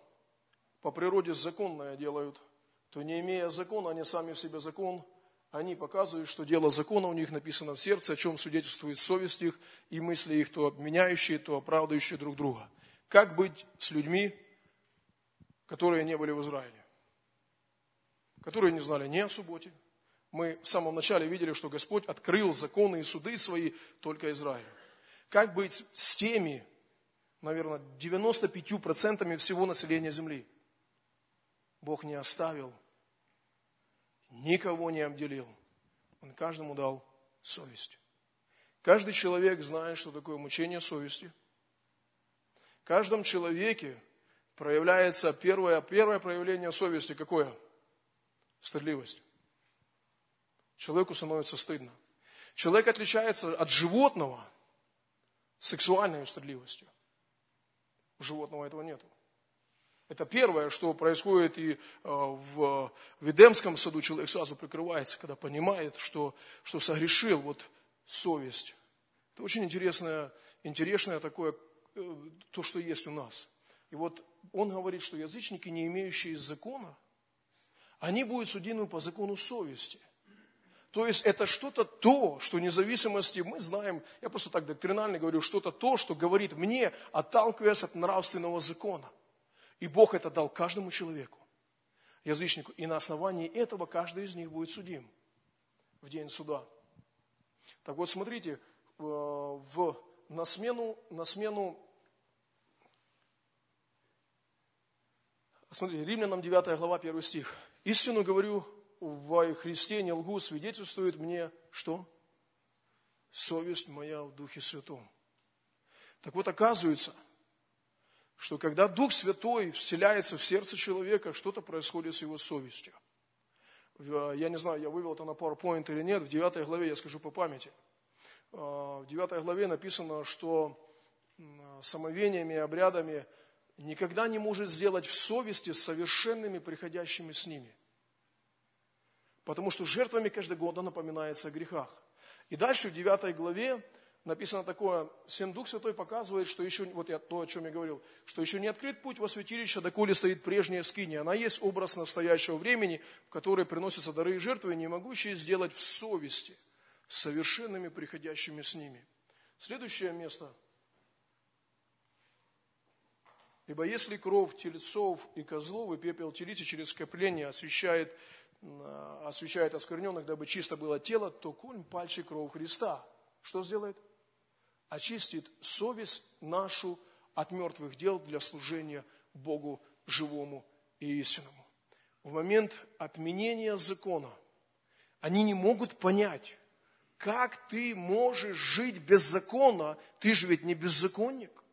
по природе законное делают, то не имея закона, они сами в себе закон, они показывают, что дело закона у них написано в сердце, о чем свидетельствует совесть их и мысли их, то обменяющие, то оправдывающие друг друга. Как быть с людьми, которые не были в Израиле? Которые не знали ни о субботе, мы в самом начале видели, что Господь открыл законы и суды свои только Израилю. Как быть с теми, наверное, 95% всего населения земли? Бог не оставил, никого не обделил. Он каждому дал совесть. Каждый человек знает, что такое мучение совести. В каждом человеке проявляется первое, первое проявление совести какое? Стыдливость. Человеку становится стыдно. Человек отличается от животного сексуальной стыдливостью. У животного этого нету. Это первое, что происходит и э, в, в Эдемском саду. Человек сразу прикрывается, когда понимает, что, что согрешил. Вот совесть. Это очень интересное, интересное такое, э, то, что есть у нас. И вот он говорит, что язычники, не имеющие закона, они будут судимы по закону совести – то есть это что-то то, что независимости мы знаем, я просто так доктринально говорю, что-то то, что говорит мне, отталкиваясь от нравственного закона. И Бог это дал каждому человеку, язычнику. И на основании этого каждый из них будет судим в день суда. Так вот, смотрите, э, в, на, смену, на смену, смотрите, Римлянам 9 глава, 1 стих. «Истину говорю, в Христе не лгу, свидетельствует мне что? Совесть моя в Духе Святом. Так вот, оказывается, что когда Дух Святой вселяется в сердце человека, что-то происходит с его совестью. Я не знаю, я вывел это на PowerPoint или нет, в 9 главе я скажу по памяти. А, в 9 главе написано, что самовениями и обрядами никогда не может сделать в совести совершенными приходящими с ними – Потому что жертвами каждый год напоминается о грехах. И дальше в 9 главе написано такое, Святой Дух Святой показывает, что еще, вот я, то, о чем я говорил, что еще не открыт путь во святилище, доколе стоит прежняя скиния. Она есть образ настоящего времени, в которой приносятся дары и жертвы, не могущие сделать в совести, совершенными приходящими с ними. Следующее место. Ибо если кровь тельцов и козлов и пепел телицы через скопление освещает освещает оскверненных, дабы чисто было тело, то коль пальчи кровь Христа. Что сделает? Очистит совесть нашу от мертвых дел для служения Богу живому и истинному. В момент отменения закона они не могут понять, как ты можешь жить без закона, ты же ведь не беззаконник.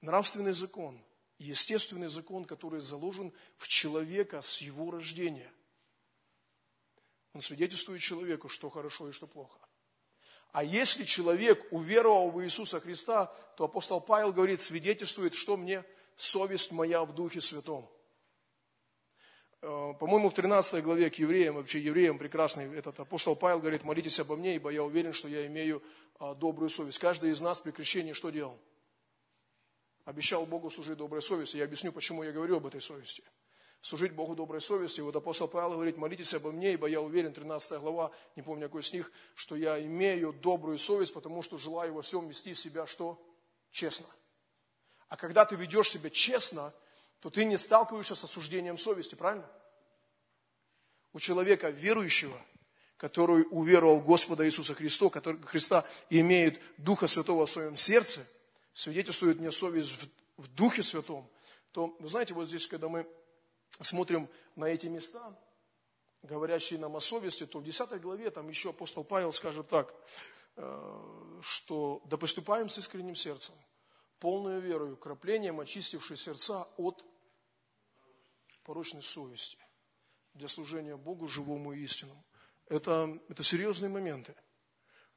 Нравственный закон естественный закон, который заложен в человека с его рождения. Он свидетельствует человеку, что хорошо и что плохо. А если человек уверовал в Иисуса Христа, то апостол Павел говорит, свидетельствует, что мне совесть моя в Духе Святом. Э, по-моему, в 13 главе к евреям, вообще евреям прекрасный этот апостол Павел говорит, молитесь обо мне, ибо я уверен, что я имею а, добрую совесть. Каждый из нас при крещении что делал? Обещал Богу служить доброй совести. Я объясню, почему я говорю об этой совести. Служить Богу доброй совести. Вот апостол Павел говорит, молитесь обо мне, ибо я уверен, 13 глава, не помню какой с них, что я имею добрую совесть, потому что желаю во всем вести себя что? Честно. А когда ты ведешь себя честно, то ты не сталкиваешься с осуждением совести, правильно? У человека верующего, который уверовал Господа Иисуса Христа, который, Христа имеет Духа Святого в своем сердце, свидетельствует мне совесть в, Духе Святом, то, вы знаете, вот здесь, когда мы смотрим на эти места, говорящие нам о совести, то в 10 главе там еще апостол Павел скажет так, э, что да поступаем с искренним сердцем, полную верою, краплением очистившей сердца от порочной совести для служения Богу, живому и истинному. Это, это серьезные моменты,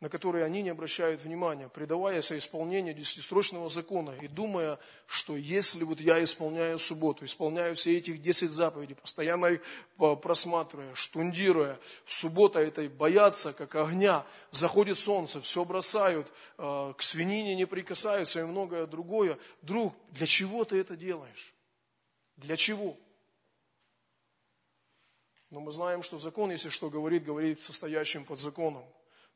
на которые они не обращают внимания, предаваясь исполнению десятистрочного закона и думая, что если вот я исполняю субботу, исполняю все этих десять заповедей, постоянно их просматривая, штундируя, суббота этой боятся, как огня, заходит солнце, все бросают, э, к свинине не прикасаются и многое другое. Друг, для чего ты это делаешь? Для чего? Но мы знаем, что закон, если что говорит, говорит состоящим под законом.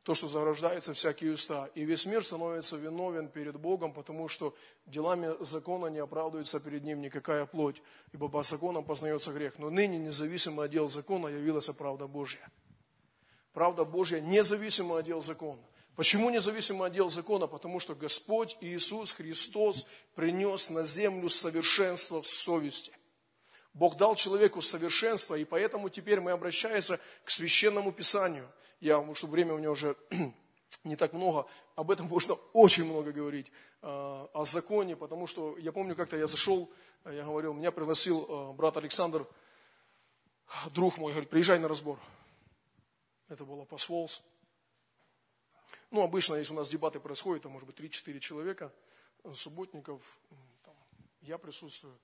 То, что зарождается всякие уста. И весь мир становится виновен перед Богом, потому что делами закона не оправдывается перед ним никакая плоть, ибо по законам познается грех. Но ныне, независимо от дел закона, явилась правда Божья. Правда Божья независимо от дел закона. Почему независимо от дел закона? Потому что Господь Иисус Христос принес на землю совершенство в совести. Бог дал человеку совершенство, и поэтому теперь мы обращаемся к священному писанию. Я, потому что время у меня уже не так много, об этом можно очень много говорить, а, о законе, потому что я помню, как-то я зашел, я говорил, меня пригласил а, брат Александр, друг мой, говорит, приезжай на разбор. Это было по Сволс. Ну, обычно, если у нас дебаты происходят, там, может быть, 3-4 человека, субботников, там, я присутствую.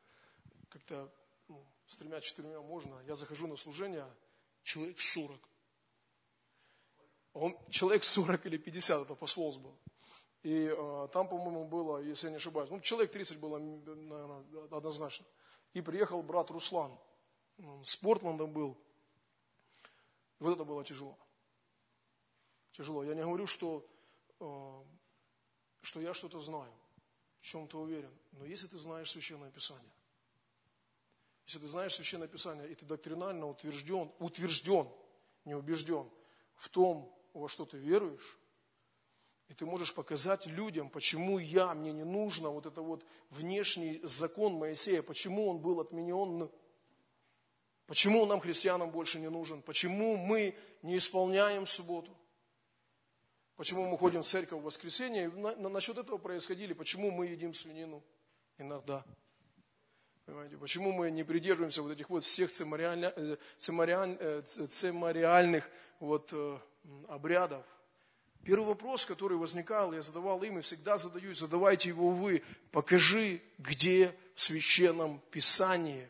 Как-то ну, с тремя-четырьмя можно. Я захожу на служение, человек 40. Он, человек 40 или 50, это посол был. И э, там, по-моему, было, если я не ошибаюсь, ну, человек 30 было, наверное, однозначно. И приехал брат Руслан. Он с Портленда был. И вот это было тяжело. Тяжело. Я не говорю, что, э, что я что-то знаю, в чем-то уверен. Но если ты знаешь Священное Писание, если ты знаешь Священное Писание, и ты доктринально утвержден, утвержден, не убежден в том, во что ты веруешь, и ты можешь показать людям, почему я, мне не нужно вот это вот внешний закон Моисея, почему он был отменен, почему он нам, христианам, больше не нужен, почему мы не исполняем субботу, почему мы ходим в церковь в воскресенье, на, на, насчет этого происходили, почему мы едим свинину иногда. Понимаете, почему мы не придерживаемся вот этих вот всех цемориальных, э, цемориаль, цемориальных вот, э, обрядов? Первый вопрос, который возникал, я задавал им и всегда задаюсь, задавайте его вы. Покажи, где в Священном Писании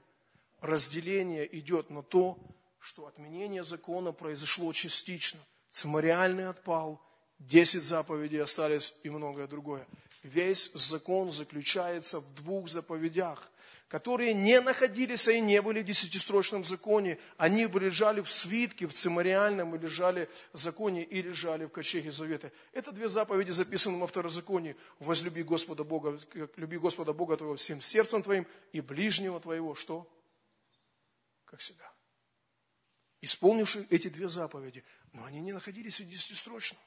разделение идет на то, что отменение закона произошло частично. Цемориальный отпал, десять заповедей остались и многое другое. Весь закон заключается в двух заповедях которые не находились и не были в десятистрочном законе. Они лежали в свитке, в цимариальном, и лежали в законе, и лежали в ковчеге завета. Это две заповеди, записанные во второзаконии. Возлюби Господа Бога, люби Господа Бога твоего всем сердцем твоим и ближнего твоего, что? Как себя. Исполнивши эти две заповеди, но они не находились в десятистрочном.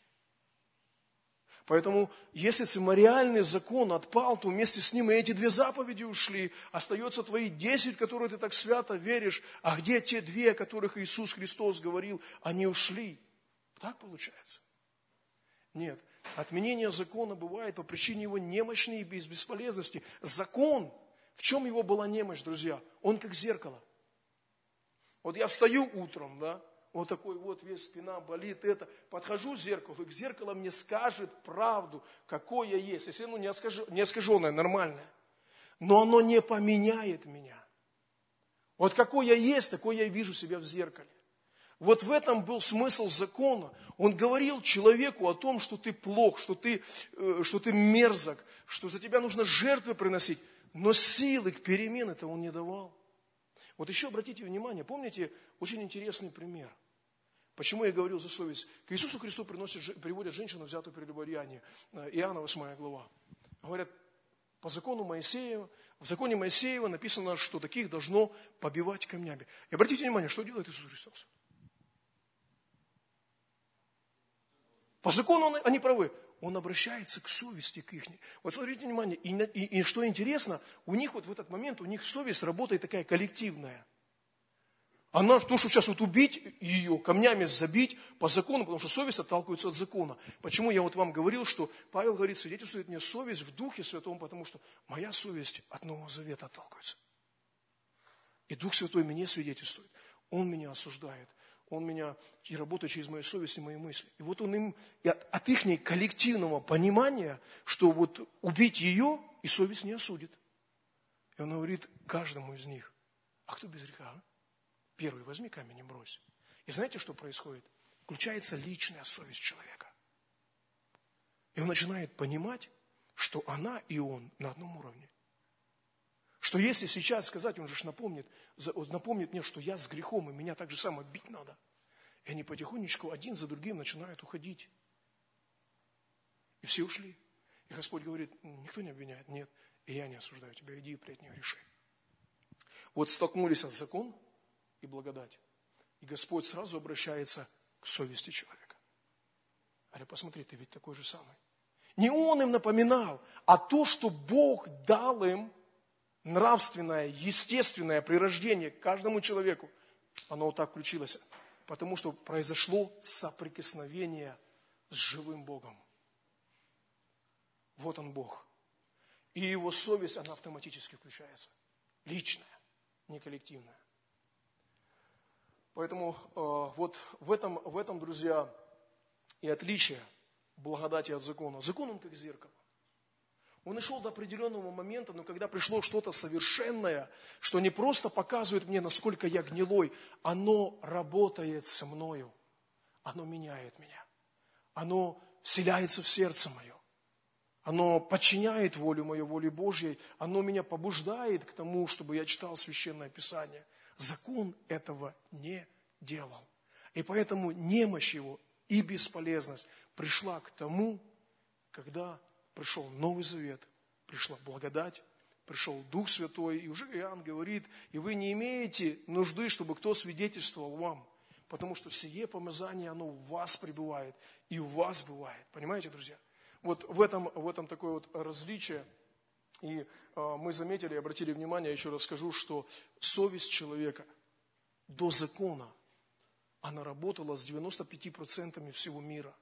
Поэтому, если цимариальный закон отпал, то вместе с ним и эти две заповеди ушли. Остается твои десять, которые ты так свято веришь. А где те две, о которых Иисус Христос говорил, они ушли? Так получается? Нет. Отменение закона бывает по причине его немощной и бесполезности. Закон, в чем его была немощь, друзья? Он как зеркало. Вот я встаю утром, да, вот такой вот весь спина болит, это. Подхожу к зеркалу, и к зеркалу мне скажет правду, какой я есть. Если оно не, оскаж... не искаженное, нормальное. Но оно не поменяет меня. Вот какой я есть, такой я и вижу себя в зеркале. Вот в этом был смысл закона. Он говорил человеку о том, что ты плох, что ты, э, что ты мерзок, что за тебя нужно жертвы приносить. Но силы к перемене это он не давал. Вот еще обратите внимание, помните очень интересный пример. Почему я говорил за совесть? К Иисусу Христу приносят, приводят женщину, взятую прелюбодеяние. Э, Иоанна 8 глава. Говорят, по закону Моисеева, в законе Моисеева написано, что таких должно побивать камнями. И обратите внимание, что делает Иисус Христос? По закону он, они правы. Он обращается к совести, к их. Вот смотрите внимание, и, и, и что интересно, у них вот в этот момент, у них совесть работает такая коллективная. Она, то, что сейчас вот убить ее, камнями забить по закону, потому что совесть отталкивается от закона. Почему я вот вам говорил, что Павел говорит, свидетельствует мне совесть в Духе Святом, потому что моя совесть от Нового Завета отталкивается. И Дух Святой мне свидетельствует. Он меня осуждает. Он меня и работает через мою совесть и мои мысли. И вот он им, от, от их коллективного понимания, что вот убить ее, и совесть не осудит. И он говорит каждому из них, а кто без греха? А? Первый, возьми камень и брось. И знаете, что происходит? Включается личная совесть человека. И он начинает понимать, что она и он на одном уровне. Что если сейчас сказать, он же напомнит, напомнит мне, что я с грехом, и меня так же само бить надо. И они потихонечку один за другим начинают уходить. И все ушли. И Господь говорит, никто не обвиняет, нет, и я не осуждаю тебя, иди и пред нее реши. Вот столкнулись с закон, и благодать. И Господь сразу обращается к совести человека. Говорит, посмотри, ты ведь такой же самый. Не он им напоминал, а то, что Бог дал им нравственное, естественное прирождение каждому человеку, оно вот так включилось. Потому что произошло соприкосновение с живым Богом. Вот он Бог. И его совесть, она автоматически включается. Личная, не коллективная. Поэтому э, вот в этом, в этом, друзья, и отличие благодати от закона. Закон, он как зеркало. Он и шел до определенного момента, но когда пришло что-то совершенное, что не просто показывает мне, насколько я гнилой, оно работает со мною. Оно меняет меня. Оно вселяется в сердце мое. Оно подчиняет волю мою, воле Божьей. Оно меня побуждает к тому, чтобы я читал Священное Писание. Закон этого не делал. И поэтому немощь его и бесполезность пришла к тому, когда пришел Новый Завет, пришла благодать, пришел Дух Святой, и уже Иоанн говорит, и вы не имеете нужды, чтобы кто свидетельствовал вам, потому что сие помазание, оно в вас пребывает, и в вас бывает. Понимаете, друзья? Вот в этом, в этом такое вот различие – и э, мы заметили, обратили внимание, еще раз скажу, что совесть человека до закона, она работала с 95% всего мира.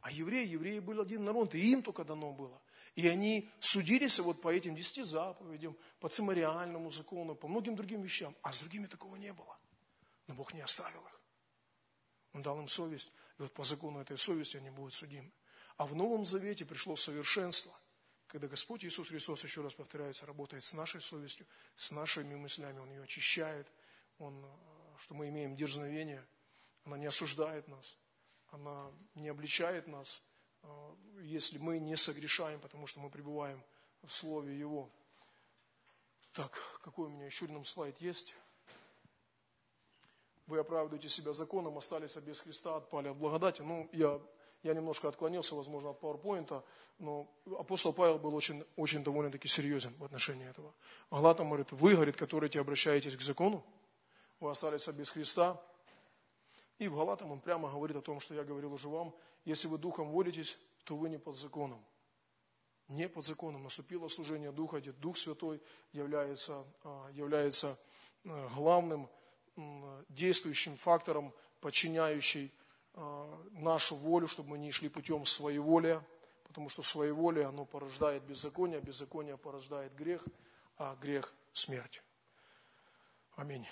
А евреи, евреи были один народ, и им только дано было. И они судились вот по этим десяти заповедям, по цимариальному закону, по многим другим вещам. А с другими такого не было. Но Бог не оставил их. Он дал им совесть, и вот по закону этой совести они будут судимы. А в Новом Завете пришло совершенство – когда Господь Иисус Христос, еще раз повторяется, работает с нашей совестью, с нашими мыслями, Он ее очищает, Он, э, что мы имеем дерзновение, она не осуждает нас, она не обличает нас, э, если мы не согрешаем, потому что мы пребываем в Слове Его. Так, какой у меня еще один слайд есть? Вы оправдываете себя законом, остались без Христа, отпали от благодати. Ну, я я немножко отклонился, возможно, от PowerPoint, но апостол Павел был очень, очень довольно-таки серьезен в отношении этого. Галатам говорит, вы, говорит, которые те обращаетесь к закону, вы остались без Христа. И в Галатам он прямо говорит о том, что я говорил уже вам, если вы духом водитесь, то вы не под законом. Не под законом. Наступило служение Духа, где Дух Святой является, а, является а, главным действующим фактором, подчиняющий нашу волю, чтобы мы не шли путем своеволия, потому что своеволие, оно порождает беззаконие, а беззаконие порождает грех, а грех – смерть. Аминь.